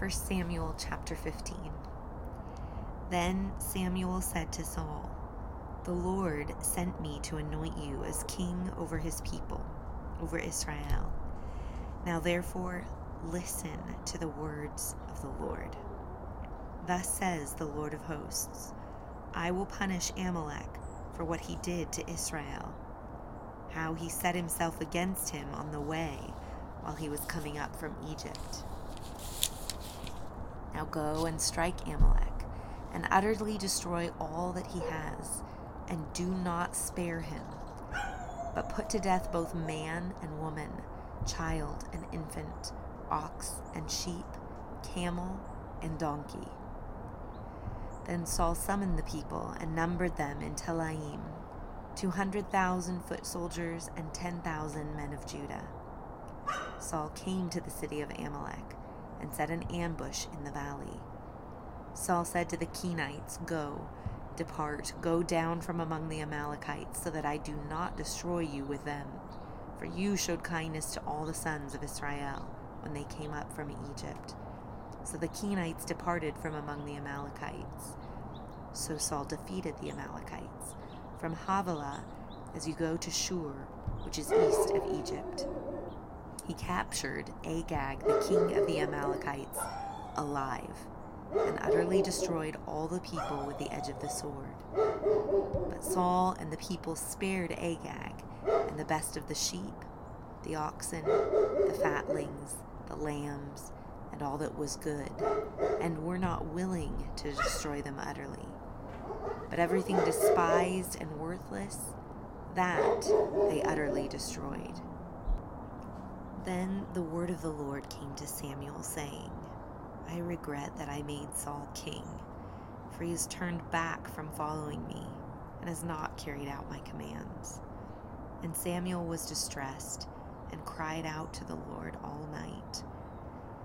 1 Samuel chapter 15. Then Samuel said to Saul, The Lord sent me to anoint you as king over his people, over Israel. Now therefore, listen to the words of the Lord. Thus says the Lord of hosts I will punish Amalek for what he did to Israel, how he set himself against him on the way while he was coming up from Egypt. Now go and strike Amalek and utterly destroy all that he has, and do not spare him, but put to death both man and woman, child and infant, ox and sheep, camel and donkey. Then Saul summoned the people and numbered them in Telaim, two hundred thousand foot soldiers and ten thousand men of Judah. Saul came to the city of Amalek and set an ambush in the valley. Saul said to the Kenites, Go, depart, go down from among the Amalekites, so that I do not destroy you with them. For you showed kindness to all the sons of Israel when they came up from Egypt. So the Kenites departed from among the Amalekites. So Saul defeated the Amalekites from Havilah as you go to Shur, which is east of Egypt. He captured Agag, the king of the Amalekites, alive and utterly destroyed all the people with the edge of the sword. But Saul and the people spared Agag and the best of the sheep, the oxen, the fatlings, the lambs, and all that was good, and were not willing to destroy them utterly. But everything despised and worthless, that they utterly destroyed. Then the word of the Lord came to Samuel, saying, I regret that I made Saul king, for he has turned back from following me and has not carried out my commands. And Samuel was distressed and cried out to the Lord all night.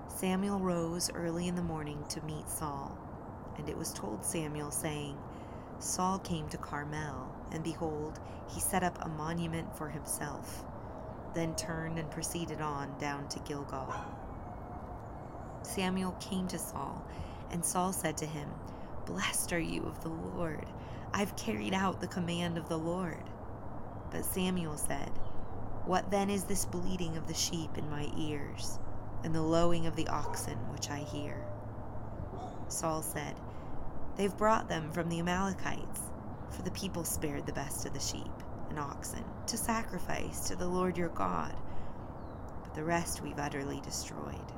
Samuel rose early in the morning to meet Saul, and it was told Samuel, saying, Saul came to Carmel, and behold, he set up a monument for himself, then turned and proceeded on down to Gilgal. Samuel came to Saul, and Saul said to him, Blessed are you of the Lord. I've carried out the command of the Lord. But Samuel said, What then is this bleating of the sheep in my ears, and the lowing of the oxen which I hear? Saul said, They've brought them from the Amalekites, for the people spared the best of the sheep and oxen to sacrifice to the Lord your God, but the rest we've utterly destroyed.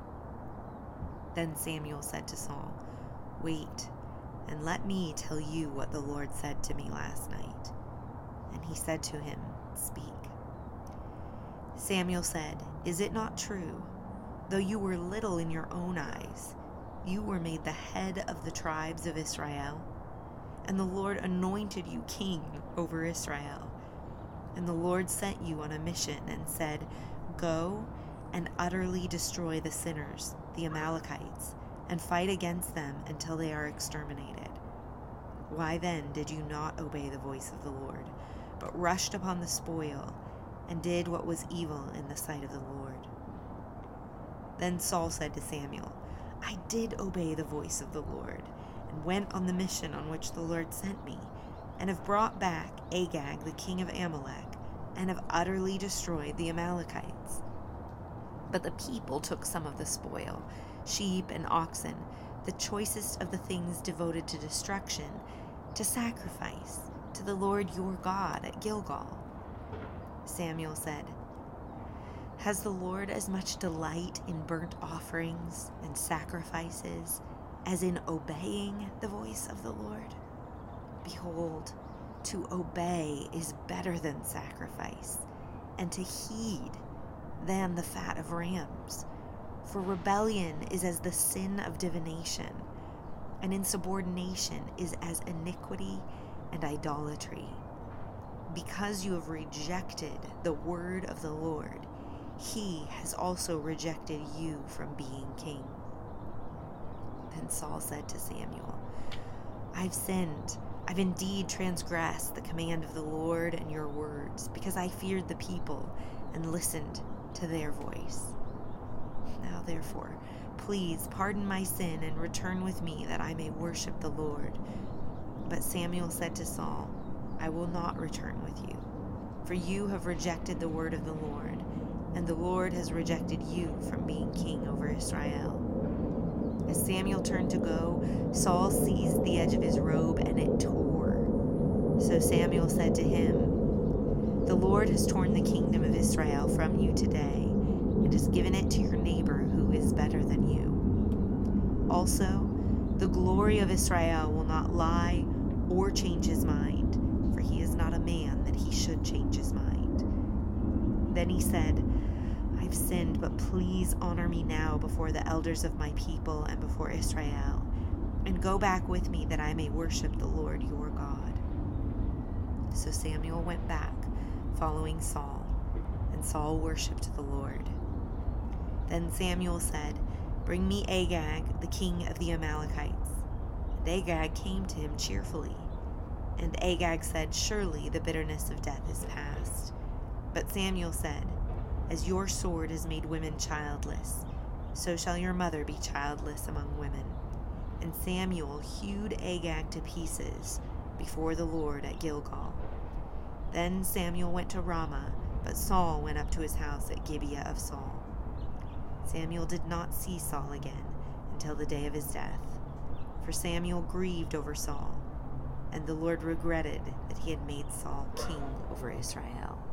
Then Samuel said to Saul, Wait, and let me tell you what the Lord said to me last night. And he said to him, Speak. Samuel said, Is it not true? Though you were little in your own eyes, you were made the head of the tribes of Israel. And the Lord anointed you king over Israel. And the Lord sent you on a mission and said, Go and utterly destroy the sinners, the Amalekites, and fight against them until they are exterminated. Why then did you not obey the voice of the Lord, but rushed upon the spoil, and did what was evil in the sight of the Lord? Then Saul said to Samuel, I did obey the voice of the Lord, and went on the mission on which the Lord sent me, and have brought back Agag the king of Amalek, and have utterly destroyed the Amalekites. But the people took some of the spoil sheep and oxen, the choicest of the things devoted to destruction, to sacrifice to the Lord your God at Gilgal. Samuel said, Has the Lord as much delight in burnt offerings and sacrifices as in obeying the voice of the Lord? Behold, to obey is better than sacrifice, and to heed than the fat of rams. For rebellion is as the sin of divination, and insubordination is as iniquity and idolatry. Because you have rejected the word of the Lord, he has also rejected you from being king. Then Saul said to Samuel, I've sinned. I've indeed transgressed the command of the Lord and your words, because I feared the people and listened to their voice. Now, therefore, Please pardon my sin and return with me that I may worship the Lord. But Samuel said to Saul, I will not return with you, for you have rejected the word of the Lord, and the Lord has rejected you from being king over Israel. As Samuel turned to go, Saul seized the edge of his robe and it tore. So Samuel said to him, The Lord has torn the kingdom of Israel from you today and has given it to your neighbor who is better than you. Also, the glory of Israel will not lie or change his mind, for he is not a man that he should change his mind. Then he said, I've sinned, but please honor me now before the elders of my people and before Israel, and go back with me that I may worship the Lord your God. So Samuel went back, following Saul, and Saul worshiped the Lord. Then Samuel said, Bring me Agag, the king of the Amalekites. And Agag came to him cheerfully. And Agag said, Surely the bitterness of death is past. But Samuel said, as your sword has made women childless, so shall your mother be childless among women. And Samuel hewed Agag to pieces before the Lord at Gilgal. Then Samuel went to Ramah, but Saul went up to his house at Gibeah of Saul. Samuel did not see Saul again until the day of his death, for Samuel grieved over Saul, and the Lord regretted that he had made Saul king over Israel.